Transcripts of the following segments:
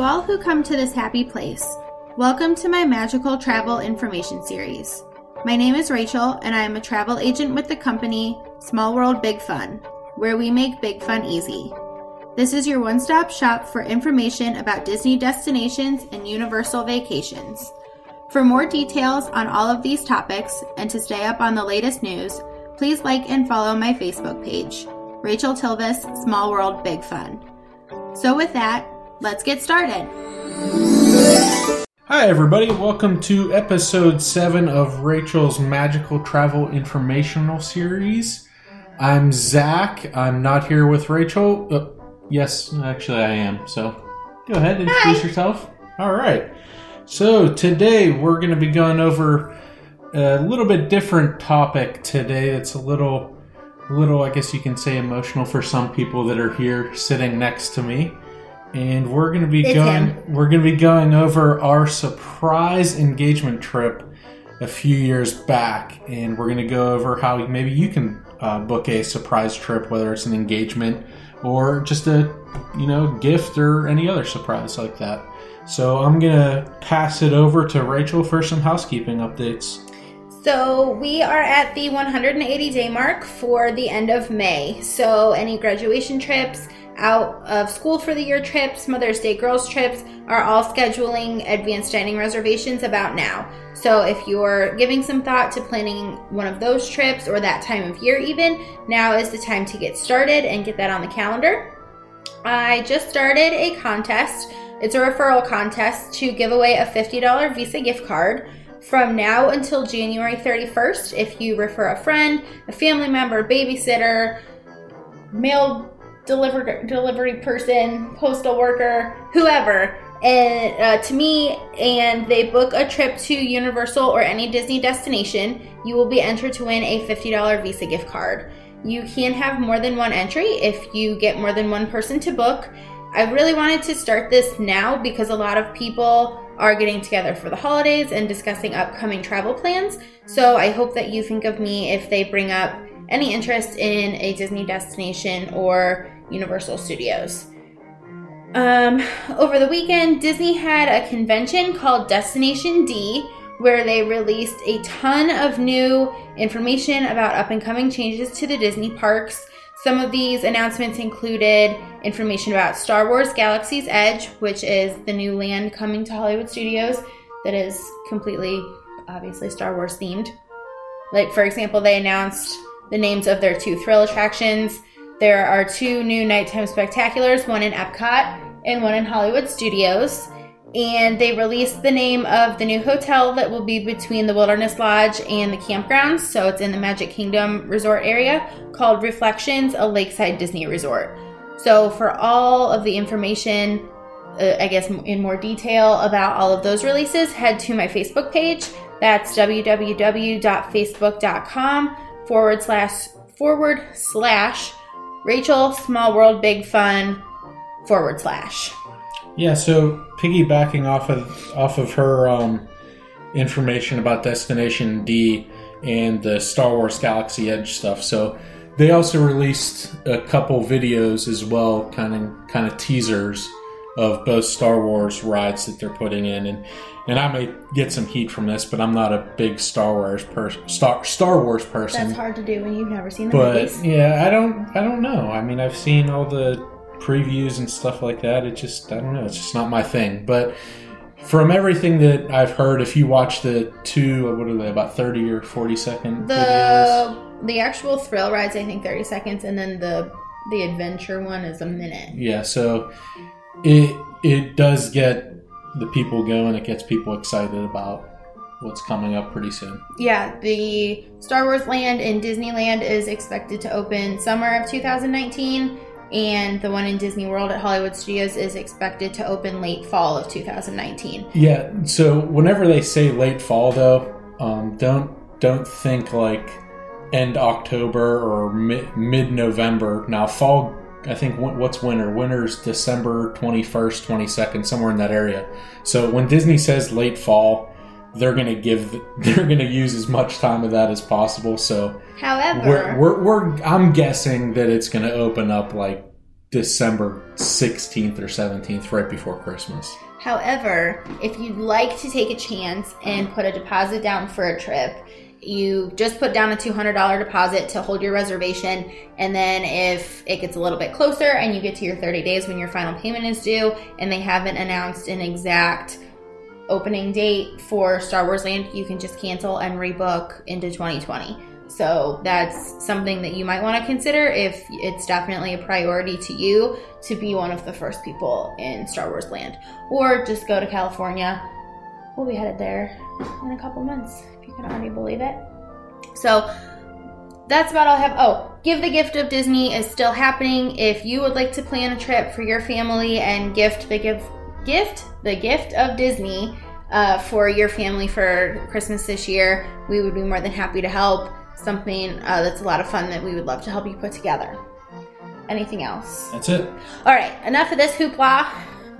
To all who come to this happy place, welcome to my magical travel information series. My name is Rachel, and I am a travel agent with the company Small World Big Fun, where we make big fun easy. This is your one stop shop for information about Disney destinations and Universal vacations. For more details on all of these topics and to stay up on the latest news, please like and follow my Facebook page, Rachel Tilvis Small World Big Fun. So, with that, let's get started. Hi, everybody. Welcome to episode 7 of Rachel's Magical Travel Informational Series. I'm Zach. I'm not here with Rachel. Uh, yes, actually, I am. So go ahead, introduce Hi. yourself. All right. So today we're going to be going over a little bit different topic today. It's a little, little, I guess you can say, emotional for some people that are here sitting next to me. And we're going to be It's going. him. We're going to be going over our surprise engagement trip a few years back, and we're going to go over how maybe you can uh, book a surprise trip, whether it's an engagement or just a you know gift or any other surprise like that. So I'm gonna pass it over to Rachel for some housekeeping updates. So, we are at the 180 day mark for the end of May. So, any graduation trips, out of school for the year trips, Mother's Day girls trips are all scheduling advanced dining reservations about now. So, if you're giving some thought to planning one of those trips or that time of year, even, now is the time to get started and get that on the calendar. I just started a contest. It's a referral contest to give away a $50 Visa gift card from now until January 31st. If you refer a friend, a family member, babysitter, mail deliver, delivery person, postal worker, whoever, and uh, to me, and they book a trip to Universal or any Disney destination, you will be entered to win a $50 Visa gift card. You can have more than one entry if you get more than one person to book. I really wanted to start this now because a lot of people are getting together for the holidays and discussing upcoming travel plans. So I hope that you think of me if they bring up any interest in a Disney destination or Universal Studios. Um, over the weekend, Disney had a convention called Destination D where they released a ton of new information about up and coming changes to the Disney parks. Some of these announcements included information about Star Wars Galaxy's Edge, which is the new land coming to Hollywood Studios that is completely, obviously, Star Wars themed. Like, for example, they announced the names of their two thrill attractions. There are two new nighttime spectaculars, one in Epcot and one in Hollywood Studios. And they released the name of the new hotel that will be between the Wilderness Lodge and the campgrounds. So it's in the Magic Kingdom resort area called Reflections, a lakeside Disney resort. So for all of the information, uh, I guess in more detail about all of those releases, head to my Facebook page. That's www.facebook.com forward slash forward slash Rachel Small World Big Fun forward slash. Yeah, so piggybacking off of off of her um, information about Destination D and the Star Wars Galaxy Edge stuff. So they also released a couple videos as well, kind of kind of teasers of both Star Wars rides that they're putting in, and and I may get some heat from this, but I'm not a big Star Wars person, Star Star Wars person. That's hard to do when you've never seen the but movies. yeah, I don't I don't know. I mean, I've seen all the previews and stuff like that. It just I don't know. It's just not my thing. But from everything that I've heard, if you watch the two, what are they about thirty or forty second videos? The the actual thrill rides, I think, thirty seconds, and then the the adventure one is a minute. Yeah, so it it does get the people going. It gets people excited about what's coming up pretty soon. Yeah, the Star Wars Land in Disneyland is expected to open summer of 2019, and the one in Disney World at Hollywood Studios is expected to open late fall of 2019. Yeah. So whenever they say late fall, though, um, don't don't think like end October or mid November. Now fall, I think what's winter? Winter's December twenty first, twenty second, somewhere in that area. So when Disney says late fall, they're gonna give they're gonna use as much time of that as possible. So However, we're, we're, we're I'm guessing that it's gonna open up like December 16th or 17th, right before Christmas. However, if you'd like to take a chance and put a deposit down for a trip, you just put down a $200 deposit to hold your reservation. And then if it gets a little bit closer and you get to your 30 days when your final payment is due and they haven't announced an exact opening date for Star Wars Land, you can just cancel and rebook into 2020. So that's something that you might want to consider if it's definitely a priority to you to be one of the first people in Star Wars Land. Or just go to California. We'll be headed there in a couple months, can already believe it. So that's about all I have. Oh, Give the Gift of Disney is still happening. If you would like to plan a trip for your family and gift the gift gift the gift of Disney uh, for your family for Christmas this year, we would be more than happy to help something uh, that's a lot of fun that we would love to help you put together. Anything else? That's it. All right, enough of this hoopla.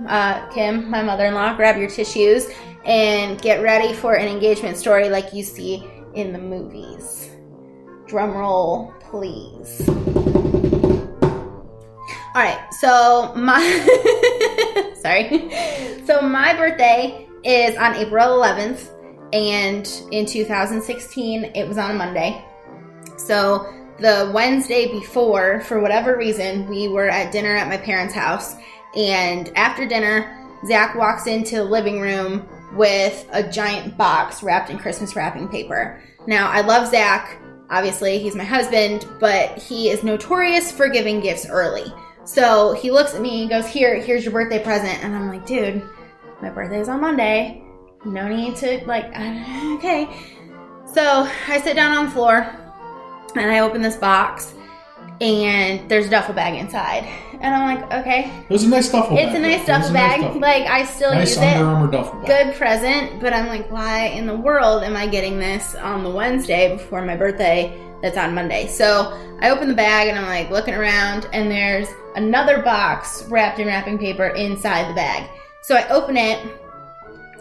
Uh, Kim, my mother in law, grab your tissues and get ready for an engagement story like you see in the movies. Drum roll, please. All right, so my sorry, so my birthday is on April 11th, and in 2016 it was on a Monday. So the Wednesday before, for whatever reason, we were at dinner at my parents' house. And after dinner, Zach walks into the living room with a giant box wrapped in Christmas wrapping paper. Now, I love Zach. Obviously, he's my husband, but he is notorious for giving gifts early. So he looks at me and goes, Here, here's your birthday present. And I'm like, Dude, my birthday is on Monday. No need to, like, okay. So I sit down on the floor and I open this box and there's a duffel bag inside. And I'm like, okay. It was a nice duffel It's bag. It's a nice duffel a nice bag. duffel- Like I still nice use Under it. Armour duffel bag. Good present, but I'm like, why in the world am I getting this on the Wednesday before my birthday that's on Monday? So I open the bag and I'm like looking around and there's another box wrapped in wrapping paper inside the bag. So I open it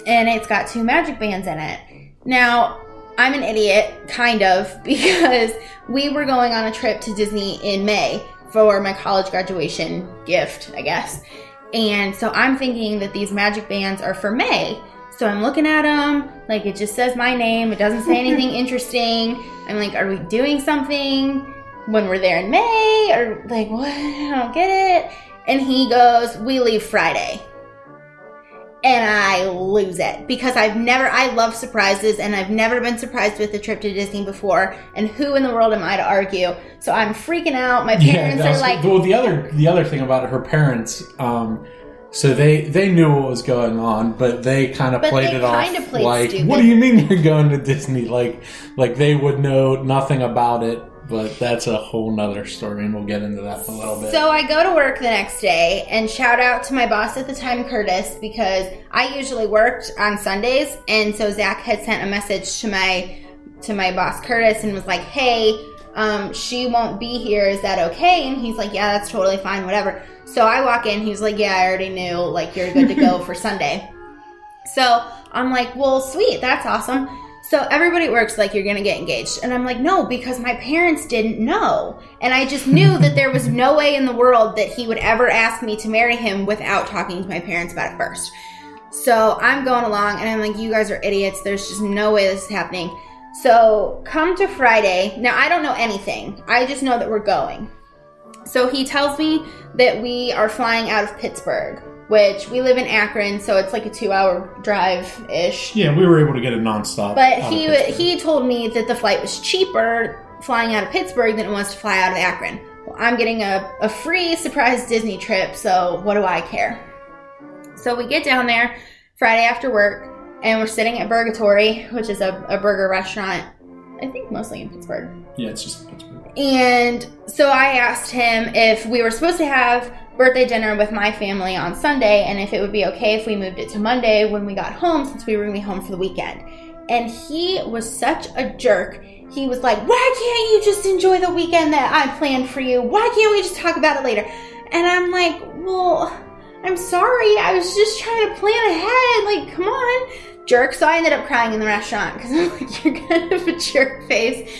and it's got two magic bands in it. Now, I'm an idiot, kind of, because we were going on a trip to Disney in May for my college graduation gift, I guess. And so I'm thinking that these magic bands are for May. So I'm looking at them, like it just says my name, it doesn't say anything interesting. I'm like, are we doing something when we're there in May? Or like, what? I don't get it. And he goes, we leave Friday and I lose it because I've never I love surprises and I've never been surprised with a trip to Disney before and who in the world am I to argue? So I'm freaking out. My parents that are like well, the other the other thing about it, her parents, um, so they they knew what was going on, but they kind of played it off played like, stupid. "What do you mean you're going to Disney?" Like, like they would know nothing about it. But that's a whole nother story, and we'll get into that in a little bit. So I go to work the next day and shout out to my boss at the time, Curtis, because I usually worked on Sundays, and so Zach had sent a message to my to my boss Curtis and was like, "Hey, um, she won't be here. Is that okay?" And he's like, "Yeah, that's totally fine. Whatever." So I walk in. He's like, "Yeah, I already knew. Like, you're good to go for Sunday." So I'm like, "Well, sweet. That's awesome." So everybody works like you're gonna get engaged. And I'm like, no, because my parents didn't know. And I just knew that there was no way in the world that he would ever ask me to marry him without talking to my parents about it first. So I'm going along and I'm like, you guys are idiots. There's just no way this is happening. So come to Friday. Now I don't know anything. I just know that we're going. So he tells me that we are flying out of Pittsburgh, which we live in Akron, so it's like a two hour drive ish. yeah, we were able to get it nonstop. But he he told me that the flight was cheaper flying out of Pittsburgh than it was to fly out of Akron. Well, I'm getting a, a free surprise Disney trip, so what do I care? So we get down there Friday after work, and we're sitting at Burgatory, which is a, a burger restaurant, I think mostly in Pittsburgh. yeah, it's just Pittsburgh. And so I asked him if we were supposed to have birthday dinner with my family on Sunday and if it would be okay if we moved it to Monday when we got home since we were going to be home for the weekend. And he was such a jerk. He was like, Why can't you just enjoy the weekend that I planned for you? Why can't we just talk about it later? And I'm like, Well, I'm sorry. I was just trying to plan ahead. Like, come on. Jerk. So I ended up crying in the restaurant because I'm like, You're kind of a jerk face.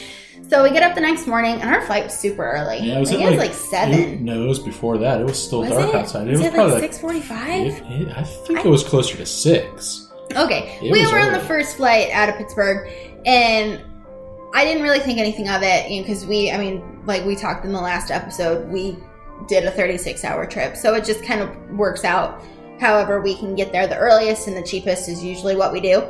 So we get up the next morning, and our flight was super early. Yeah, it was like, it was like like seven. It, no, it was before that. It was still was dark it? outside. It was was, it probably like like six forty-five? it- I think it was closer to six. Okay, It we were on the first flight out of Pittsburgh, and I didn't really think anything of it because we, I mean, like we talked in the last episode, we did a 36 hour trip, so it just kind of works out. However, we can get there the earliest and the cheapest is usually what we do.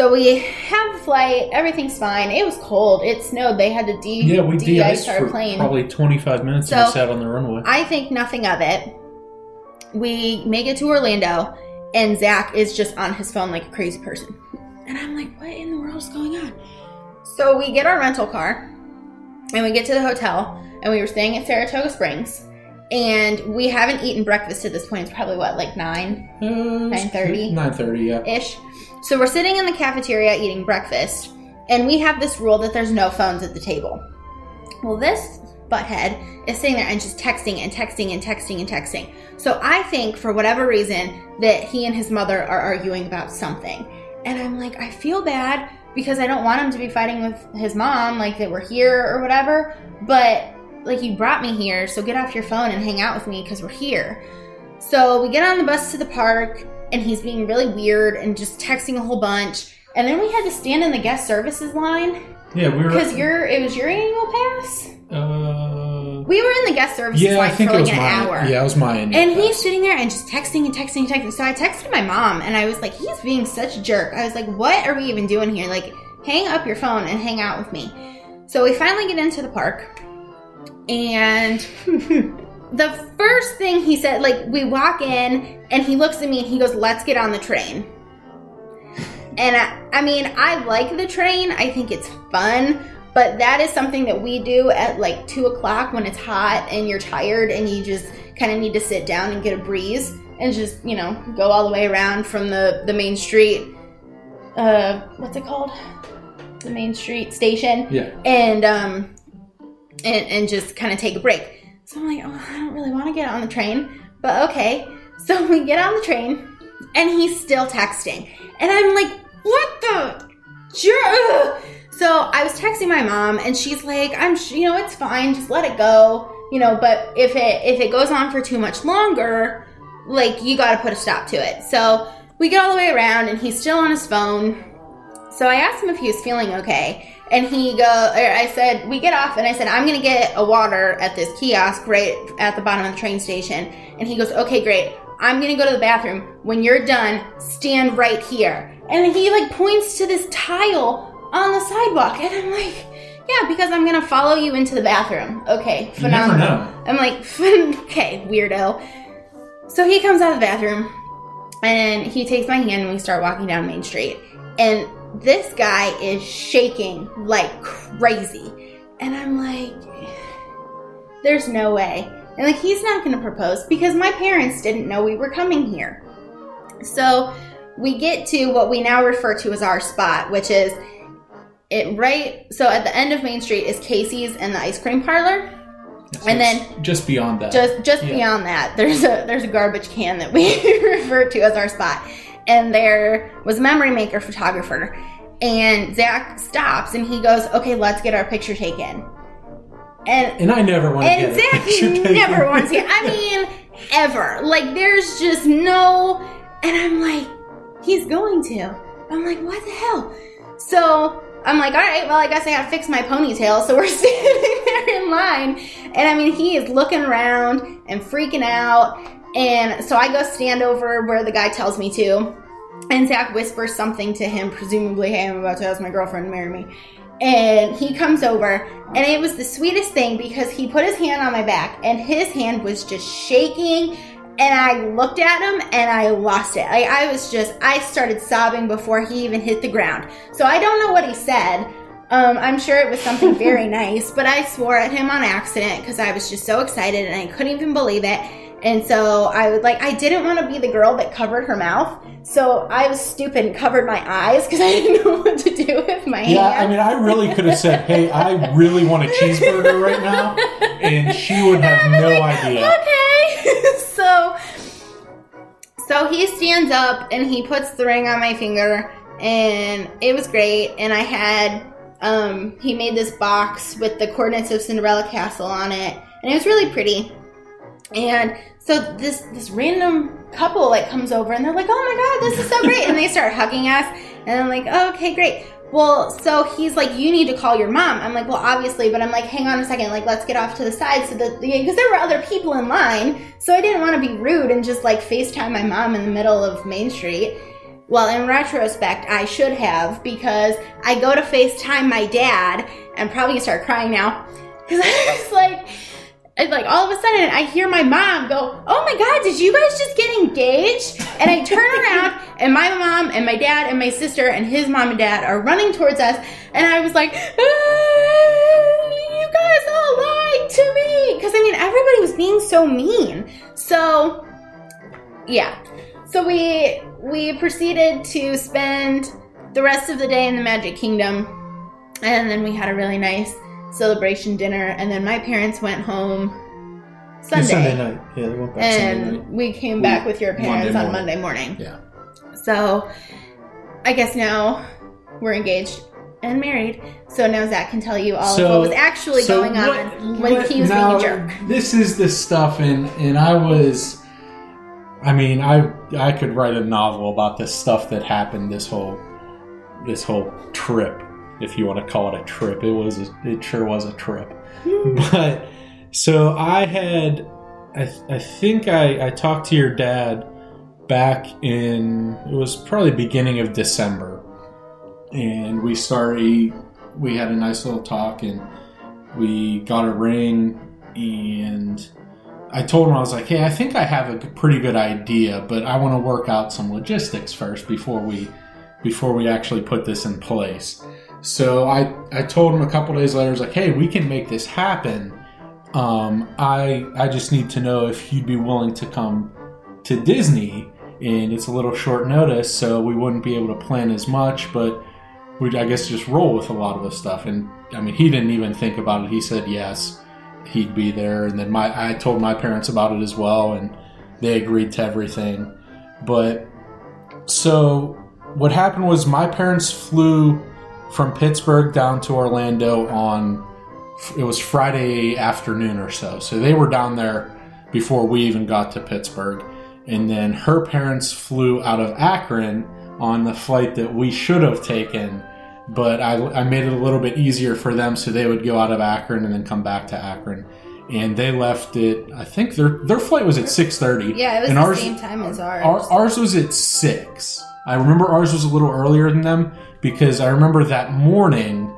So we have the flight, everything's fine. It was cold, it snowed, they had to de- Yeah, we de-ice de-iced our for plane. probably 25 minutes So- and we sat on the runway. I think nothing of it. We make it to Orlando, and Zach is just on his phone like a crazy person. And I'm like, what in the world is going on? So we get our rental car, and we get to the hotel, and we were staying at Saratoga Springs. And we haven't eaten breakfast at this point. It's probably what, like nine 9:30? 9.30, yeah. ish. So we're sitting in the cafeteria eating breakfast, and we have this rule that there's no phones at the table. Well, this butthead is sitting there and just texting and texting and texting and texting. So I think, for whatever reason, that he and his mother are arguing about something. And I'm like, I feel bad because I don't want him to be fighting with his mom, like that we're here or whatever. But, like, you brought me here, so get off your phone and hang out with me because we're here. So we get on the bus to the park, and he's being really weird and just texting a whole bunch. And then we had to stand in the guest services line Yeah, we were... because your it was your annual pass. Uh, We were in the guest services yeah, I line think for like an mine. hour. Yeah, it was mine. And he's sitting there and just texting and texting and texting. So I texted my mom and I was like, he's being such a jerk. I was like, what are we even doing here? Like, hang up your phone and hang out with me. So we finally get into the park. And the first thing he said, like, we walk in and he looks at me and he goes, let's get on the train. And I, I mean, I like the train. I think it's fun. But that is something that we do at like two o'clock when it's hot and you're tired and you just kind of need to sit down and get a breeze and just, you know, go all the way around from the, the main street. Uh, what's it called? The main street station Yeah. and um and, and just kind of take a break. So I'm like, oh, I don't really want to get on the train, but okay. So we get on the train, and he's still texting, and I'm like, what the? So I was texting my mom, and she's like, I'm, you know, it's fine, just let it go, you know. But if it if it goes on for too much longer, like you got to put a stop to it. So we get all the way around, and he's still on his phone. So I asked him if he was feeling okay, and he go. Or I said we get off, and I said I'm gonna get a water at this kiosk right at the bottom of the train station. And he goes, okay, great. I'm gonna go to the bathroom. When you're done, stand right here. And he like points to this tile on the sidewalk, and I'm like, yeah, because I'm gonna follow you into the bathroom. Okay, phenomenal. I'm like, okay, weirdo. So he comes out of the bathroom and he takes my hand and we start walking down Main Street. And this guy is shaking like crazy. And I'm like, there's no way. And like, he's not going to propose because my parents didn't know we were coming here. So we get to what we now refer to as our spot, which is it right. So at the end of Main Street is Casey's and the ice cream parlor. So And then- just beyond that. Just just Yeah. beyond that, there's a there's a garbage can that we refer to as our spot, and there was a memory maker photographer, and Zach stops and he goes, "Okay, let's get our picture taken." And and I never want to get a Zach picture taken. never wants to. I mean, ever. Like, there's just no. And I'm like, he's going to. I'm like, what the hell? So I'm like, all right, well, I guess I gotta fix my ponytail. So we're standing there in line. And I mean, he is looking around and freaking out. And so I go stand over where the guy tells me to. And Zach whispers something to him, presumably, hey, I'm about to ask my girlfriend to marry me. And he comes over, and it was the sweetest thing because he put his hand on my back, and his hand was just shaking. And I looked at him and I lost it. I, I was just, I started sobbing before he even hit the ground. So I don't know what he said. Um, I'm sure it was something very nice, but I swore at him on accident because I was just so excited and I couldn't even believe it. And so I would like, I didn't want to be the girl that covered her mouth. So I was stupid and covered my eyes because I didn't know what to do with my hands. Yeah, I mean, I really could have said, "Hey, I really want a cheeseburger right now," and she would have no idea. okay. so, so he stands up and he puts the ring on my finger, and it was great. And I had um, he made this box with the coordinates of Cinderella Castle on it, and it was really pretty. And so this this random couple like comes over and they're like, "Oh my god, this is so great!" and they start hugging us, and I'm like, oh, "Okay, great." Well, so he's like, "You need to call your mom." I'm like, "Well, obviously," but I'm like, "Hang on a second, like let's get off to the side so that because there were other people in line, so I didn't want to be rude and just like FaceTime my mom in the middle of Main Street." Well, in retrospect, I should have because I go to FaceTime my dad and probably start crying now because I was like it's like all of a sudden I hear my mom go, "Oh my god, did you guys just get engaged?" And I turn around and my mom and my dad and my sister and his mom and dad are running towards us, and I was like, ah, "You guys all lied to me!" Because I mean, everybody was being so mean. So, yeah. So we we proceeded to spend the rest of the day in the Magic Kingdom, and then we had a really nice celebration dinner, and then my parents went home Sunday. Sunday night. Yeah, they went back and we came back with your parents Monday on. Monday morning. Yeah. So I guess now we're engaged and married. So now Zach can tell you all of what was actually so going on what- when what- he was now, being a jerk. This is the stuff, and and I was, I mean, I I could write a novel about this stuff that happened this whole this whole trip, if you want to call it a trip. It was a, it sure was a trip, hmm. but so I had, I I think I I talked to your dad back in it was probably beginning of December, and we started. We had a nice little talk, and we got a ring and I told him I was like, "Hey, I think I have a pretty good idea, but I want to work out some logistics first before we before we actually put this in place." So I I told him a couple days later, I was like, "Hey, we can make this happen. Um, I I just need to know if you'd be willing to come to Disney, and it's a little short notice, so we wouldn't be able to plan as much, but we'd I guess just roll with a lot of the stuff." And I mean, he didn't even think about it. He said yes he'd be there and then my I told my parents about it as well and they agreed to everything but so what happened was my parents flew from Pittsburgh down to Orlando on it was Friday afternoon or so so they were down there before we even got to Pittsburgh and then her parents flew out of Akron on the flight that we should have taken but I, I made it a little bit easier for them so they would go out of Akron and then come back to Akron. And they left it. I think their their flight was at six thirty. Yeah, it was and the ours, same time as ours. our, ours was at six. I remember ours was a little earlier than them because I remember that morning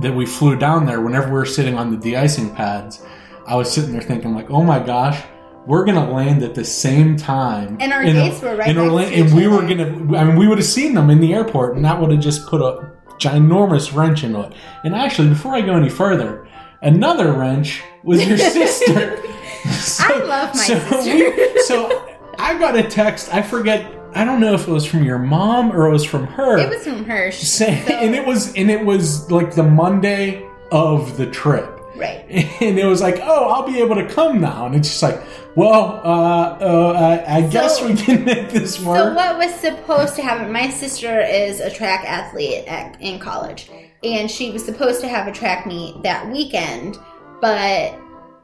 that we flew down there. Whenever we were sitting on the de-icing pads, I was sitting there thinking like, "Oh my gosh, we're gonna land at the same time." And our in gates were right in to each and we were gonna. I mean, we would have seen them in the airport, and that would have just put a ginormous wrench into it. And actually, before I go any further, another wrench was your sister. So- I love my so sister. we- so I got a text. I forget. I don't know if it was from your mom or it was from her. it was from her. She- saying, so- and it was and it was like the Monday of the trip. right. And it was like, oh, I'll be able to come now. And it's just like, well, uh, uh, I, I guess we can make this work. So what was supposed to happen? My sister is a track athlete at, in college, and she was supposed to have a track meet that weekend, but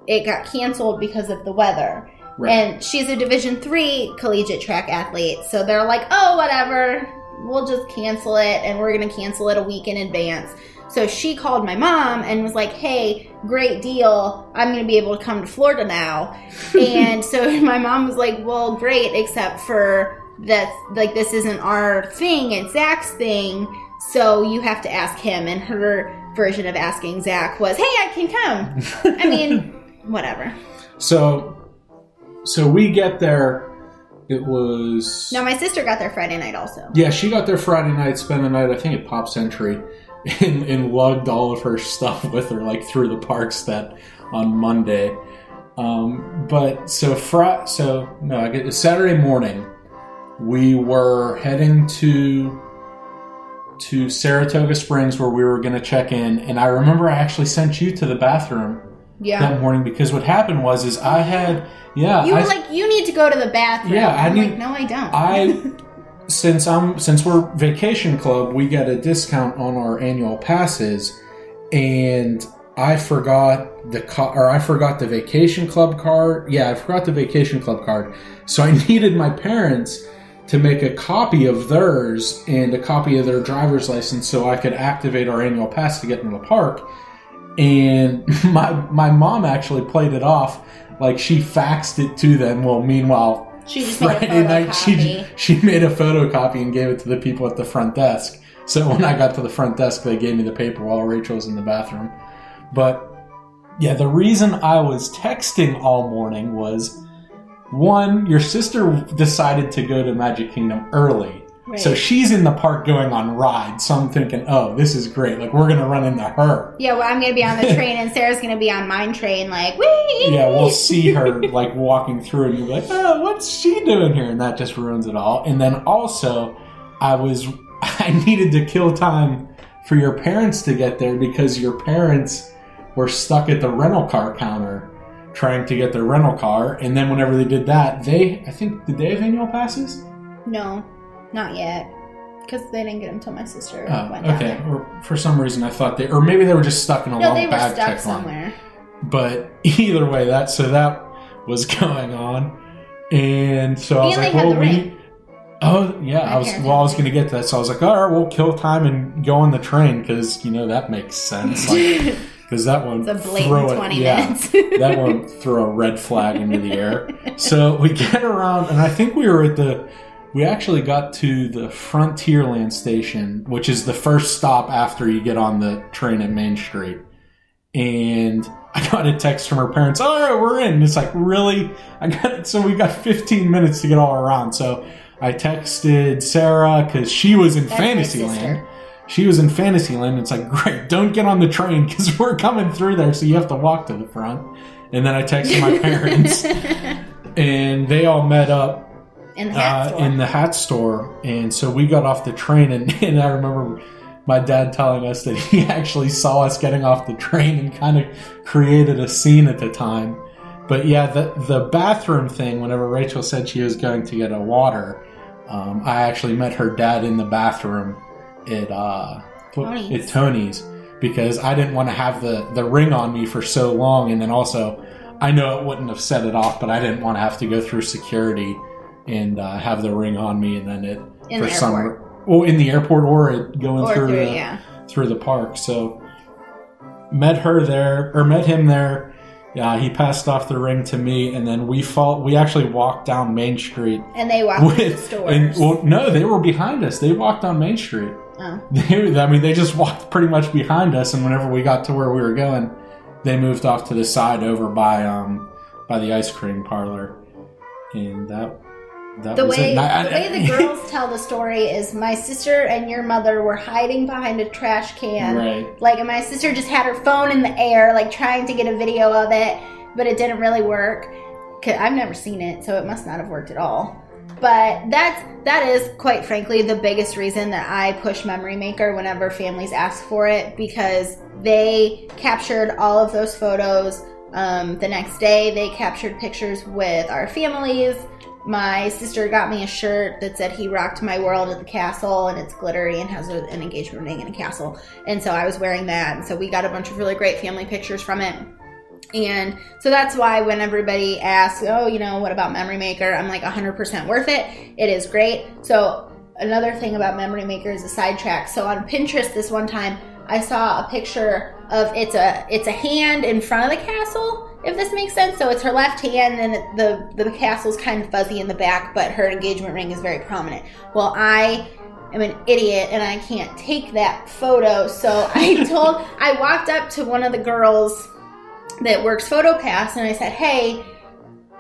it got canceled because of the weather. Right. And she's a Division three collegiate track athlete, so they're like, "Oh, whatever, we'll just cancel it, and we're gonna cancel it a week in advance." So she called my mom and was like, "Hey, great deal! I'm gonna be able to come to Florida now." and so my mom was like, "Well, great, except for that, like this isn't our thing; it's Zach's thing. So you have to ask him." And her version of asking Zach was, "Hey, I can come." I mean, whatever. so, so we get there. It was No, my sister got there Friday night also. yeah. She got there Friday night, spent the night. I think at Pop Century, and, and lugged all of her stuff with her, like through the parks that on Monday. Um, but so Fri so no, I get Saturday morning. We were heading to to Saratoga Springs where we were going to check in, and I remember I actually sent you to the bathroom Yeah. that morning because what happened was is I had yeah You I, were like, you need to go to the bathroom. Yeah, I I'm need- like, no, I don't. I since I'm since we're vacation club, we get a discount on our annual passes, and I forgot the car or I forgot the vacation club card. Yeah, I forgot the vacation club card, so I needed my parents to make a copy of theirs and a copy of their driver's license so I could activate our annual pass to get into the park. And my my mom actually played it off like she faxed it to them. Well, meanwhile, Friday night she she made a photocopy and gave it to the people at the front desk. So when I got to the front desk, they gave me the paper while Rachel was in the bathroom. But yeah, the reason I was texting all morning was one, your sister decided to go to Magic Kingdom early. So she's in the park going on rides. So I'm thinking, oh, this is great. Like we're gonna run into her. Yeah, well, I'm gonna be on the train, and Sarah's gonna be on mine train. Like, wee. Yeah, we'll see her like walking through, and you're like, oh, what's she doing here? And that just ruins it all. And then also, I was I needed to kill time for your parents to get there because your parents were stuck at the rental car counter trying to get their rental car. And then whenever they did that, they I think did they have annual passes? No, not yet, because they didn't get them till my sister Oh, went down okay. there. Or for some reason I thought they, or maybe they were just stuck in a No, long they were bag stuck line. somewhere. But either way, that so that was going on, and so I was like, "Well, we." ring. Oh yeah, My I was well. I was going to get to that, so I was like, "All right, we'll kill time and go on the train because you know that makes sense." Because that one It's a blatant throw it- 20 yeah, minutes. that one throw a red flag into the air. So we get around, and I think we were at the. We actually got to the Frontierland station, which is the first stop after you get on the train at Main Street. And I got a text from her parents. All right, we're in. And it's like really. I got it. So we got 15 minutes to get all around. So I texted Sarah because she was in That's Fantasyland. She was in Fantasyland. It's like, great, don't get on the train because we're coming through there, so you have to walk to the front. And then I texted my parents, and they all met up in the hat uh, store. in the hat store. And so we got off the train, and, and I remember my dad telling us that he actually saw us getting off the train and kind of created a scene at the time. But yeah, the the bathroom thing. Whenever Rachel said she was going to get a water, um, I actually met her dad in the bathroom at uh, Tony's. at Tony's because I didn't want to have the the ring on me for so long, and then also I know it wouldn't have set it off, but I didn't want to have to go through security and uh, have the ring on me, and then it In for the some airport. well in the airport or it going or through, through, the, yeah. through the park. So met her there or met him there. Yeah, he passed off the ring to me, and then we fall. We actually walked down Main Street And they walked to the with. stores. And, well, no, they were behind us. They walked on Main Street. oh. They, I mean, they just walked pretty much behind us, and whenever we got to where we were going, they moved off to the side over by um by the ice cream parlor, and that that The way I- the way the girls tell the story is my sister and your mother were hiding behind a trash can. right? Like and my sister just had her phone in the air, like trying to get a video of it, but it didn't really work. 'Cause I've never seen it, so it must not have worked at all. But that's that is quite frankly the biggest reason that I push Memory Maker whenever families ask for it because they captured all of those photos. Um, the next day, they captured pictures with our families. My sister got me a shirt that said he rocked my world at the castle and it's glittery and has a, an engagement ring and a castle. And so I was wearing that. And so we got a bunch of really great family pictures from it. And so that's why when everybody asks, oh, you know, what about Memory Maker? I'm like 100% worth it. It is great. So another thing about Memory Maker is a sidetrack. So on Pinterest this one time, I saw a picture of it's a it's a hand in front of the castle. If this makes sense, so it's her left hand, and the the castle's kind of fuzzy in the back, but her engagement ring is very prominent. Well, I am an idiot and I can't take that photo, so I told I walked up to one of the girls that works PhotoPass and I said, "Hey,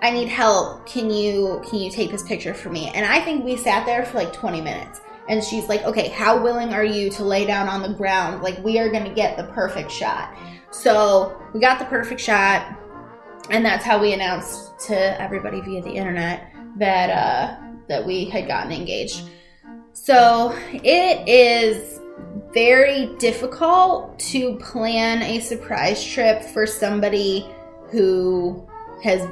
I need help. Can you can you take this picture for me?" And I think we sat there for like 20 minutes. And she's like, "Okay, how willing are you to lay down on the ground? Like we are going to get the perfect shot." So, we got the perfect shot and that's how we announced to everybody via the internet that uh that we had gotten engaged. So, it is very difficult to plan a surprise trip for somebody who has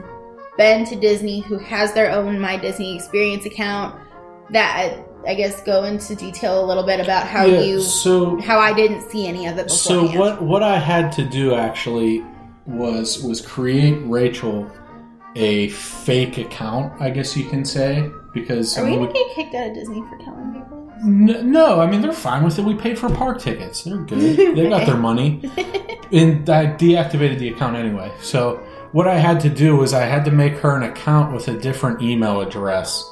been to Disney, who has their own My Disney Experience account. That I guess, go into detail a little bit about how Yeah, you, so how I didn't see any of it so what what I had to do actually was was create Rachel a fake account, I guess you can say, because Are we gonna get kicked out of Disney for telling people? this? N- No, I mean they're fine with it. We paid for park tickets. They're good. They got their money. And I deactivated the account anyway. So what I had to do was I had to make her an account with a different email address,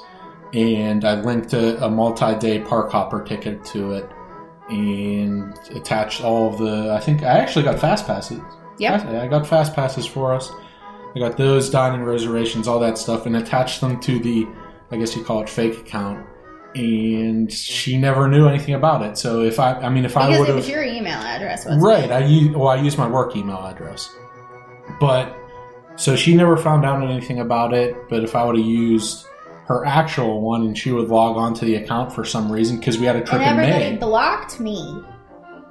and I linked a, a multi-day park hopper ticket to it, and attached all of the. I think I actually got fast passes. Yep. I, I got fast passes for us. I got those dining reservations, all that stuff, and attached them to the. I guess you call it fake account. And she never knew anything about it. So if I, I mean, if I Because would it have, was your email address, wasn't Right. I use well, I use my work email address, but so she never found out anything about it. But if I would have used her actual one, and she would log on to the account for some reason because we had a trip And in May. blocked me.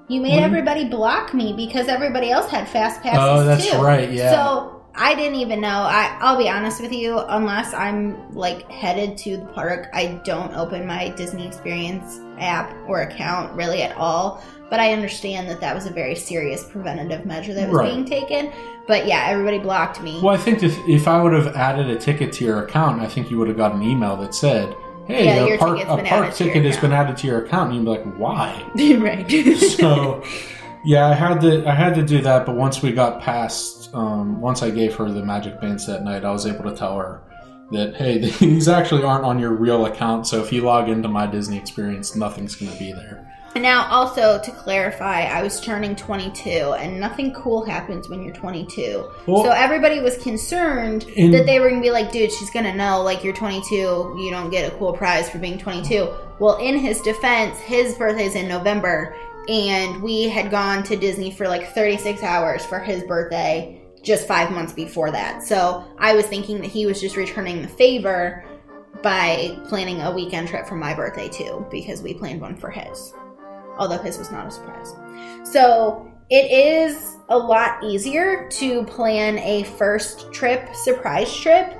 You made you- everybody block me because everybody else had fast passes Oh, that's too. right. Yeah. So I didn't even know. I I'll be honest with you. Unless I'm like headed to the park, I don't open my Disney Experience app or account really at all. But I understand that that was a very serious preventative measure that was Right. being taken. But yeah, everybody blocked me. well, I think if if I would have added a ticket to your account, I think you would have got an email that said, "Hey, Yeah, a your park, a park ticket has been added to your account," and you'd be like, "Why?" right. so yeah i had to i had to do that but once we got past um, once i gave her the magic bands that night i was able to tell her that hey these actually aren't on your real account so if you log into my disney experience nothing's going to be there Now, also to clarify, I was turning 22, and nothing cool happens when you're 22. Well- so everybody was concerned In- that they were gonna be like, "Dude, she's gonna know like you're 22. You don't get a cool prize for being 22." Well, in his defense, his birthday's in November, and we had gone to Disney for like 36 hours for his birthday just five months before that. So I was thinking that he was just returning the favor by planning a weekend trip for my birthday too, because we planned one for his although his was not a surprise. So it is a lot easier to plan a first trip surprise trip.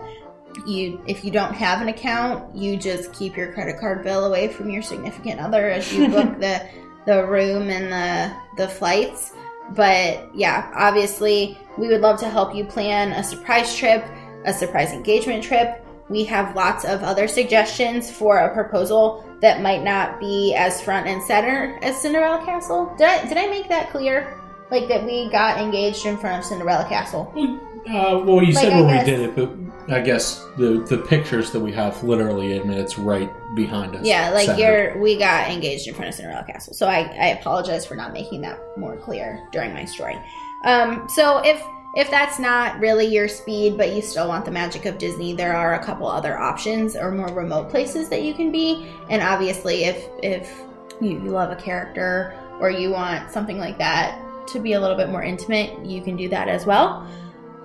You if you don't have an account, you just keep your credit card bill away from your significant other as you book the the room and the the flights. But yeah, obviously we would love to help you plan a surprise trip, a surprise engagement trip. We have lots of other suggestions for a proposal that might not be as front and center as Cinderella Castle. Did I did I make that clear? Like that we got engaged in front of Cinderella Castle. uh, well you Like, said guess- we did it but i guess the the pictures that we have literally admit it's right behind us Yeah, like centered. you're we got engaged in front of Cinderella Castle. So I, I apologize for not making that more clear during my story. Um, so if if that's not really your speed, but you still want the magic of Disney, there are a couple other options or more remote places that you can be. And obviously, if if you, you love a character or you want something like that to be a little bit more intimate, you can do that as well.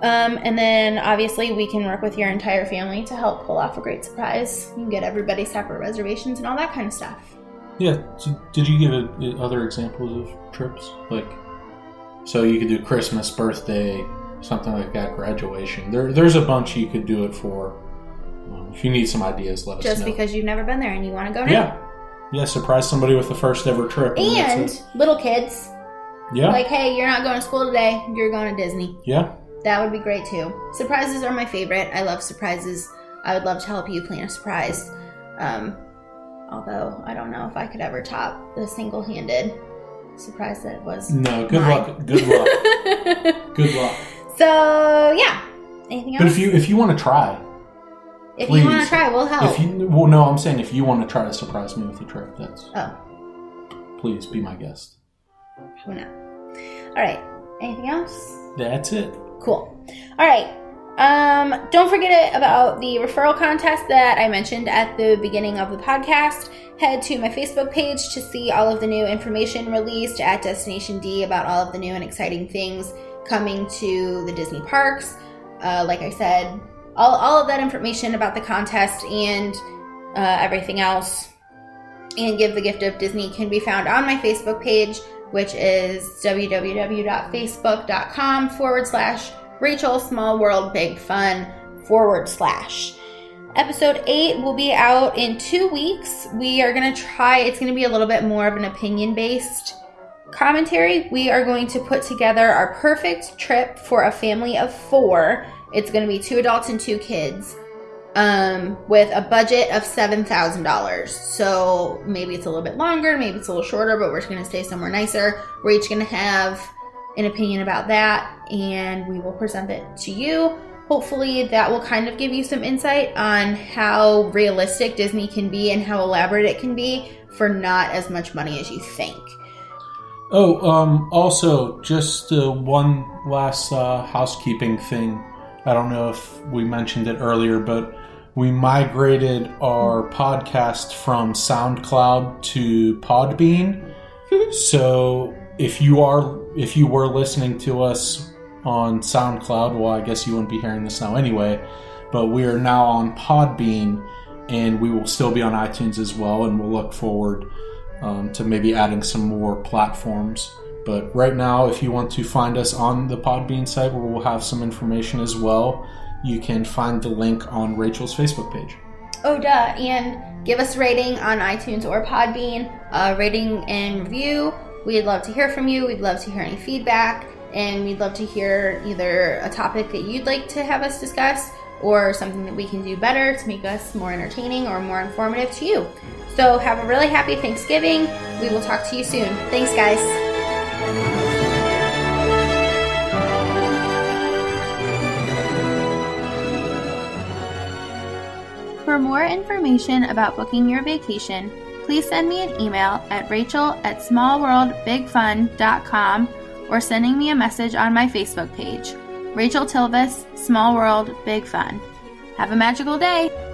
Um, and then obviously we can work with your entire family to help pull off a great surprise. You can get everybody separate reservations and all that kind of stuff. Yeah. So did you give it, other examples of trips? Like, so you could do Christmas, birthday, something like that, graduation. There, there's a bunch you could do it for. Um, if you need some ideas, let us know. Just because you've never been there and you want to go now. yeah, yeah. Surprise somebody with the first ever trip. And it. little kids, yeah, like, hey, you're not going to school today, you're going to Disney. yeah. That would be great too. Surprises are my favorite. I love surprises. I would love to help you plan a surprise. Um, although I don't know if I could ever top the single handed surprise that it was. No, good Mine. luck. Good luck. good luck. So, yeah. Anything else? But if you if you want to try, If you want to try, we'll help. if you well, no, I'm saying if you want to try to surprise me with a trip, that's oh, please be my guest. who knows? All right. Anything else? That's it. Cool. All right. Um, don't forget about the referral contest that I mentioned at the beginning of the podcast. Head to my Facebook page to see all of the new information released at Destination D about all of the new and exciting things coming to the Disney parks. Uh, like I said, all, all of that information about the contest and uh, everything else and Give the Gift of Disney can be found on my Facebook page, which is www.facebook.com forward slash Rachel Small World Big Fun forward slash. Episode 8 will be out in two weeks. We are going to try, it's going to be a little bit more of an opinion based commentary. We are going to put together our perfect trip for a family of four. It's going to be two adults and two kids um, with a budget of $7,000. So maybe it's a little bit longer, maybe it's a little shorter, but we're just going to stay somewhere nicer. We're each going to have an opinion about that and we will present it to you. Hopefully, that will kind of give you some insight on how realistic Disney can be and how elaborate it can be for not as much money as you think. Oh, um, also, just uh, one last uh, housekeeping thing. I don't know if we mentioned it earlier, but we migrated our podcast from SoundCloud to Podbean. so if you are if you were listening to us on SoundCloud. Well, I guess you wouldn't be hearing this now anyway, but we are now on Podbean and we will still be on iTunes as well, and we'll look forward um, to maybe adding some more platforms. But right now, if you want to find us on the Podbean site where we'll have some information as well, you can find the link on Rachel's Facebook page. Oh, duh. And give us a rating on iTunes or Podbean, a rating and review. We'd love to hear from you. We'd love to hear any feedback and we'd love to hear either a topic that you'd like to have us discuss or something that we can do better to make us more entertaining or more informative to you. So, have a really happy Thanksgiving. We will talk to you soon. Thanks, guys. For more information about booking your vacation, please send me an email at rachel at smallworldbigfun.com or sending me a message on my Facebook page. Rachel Tilvis, Small World, Big Fun. Have a magical day!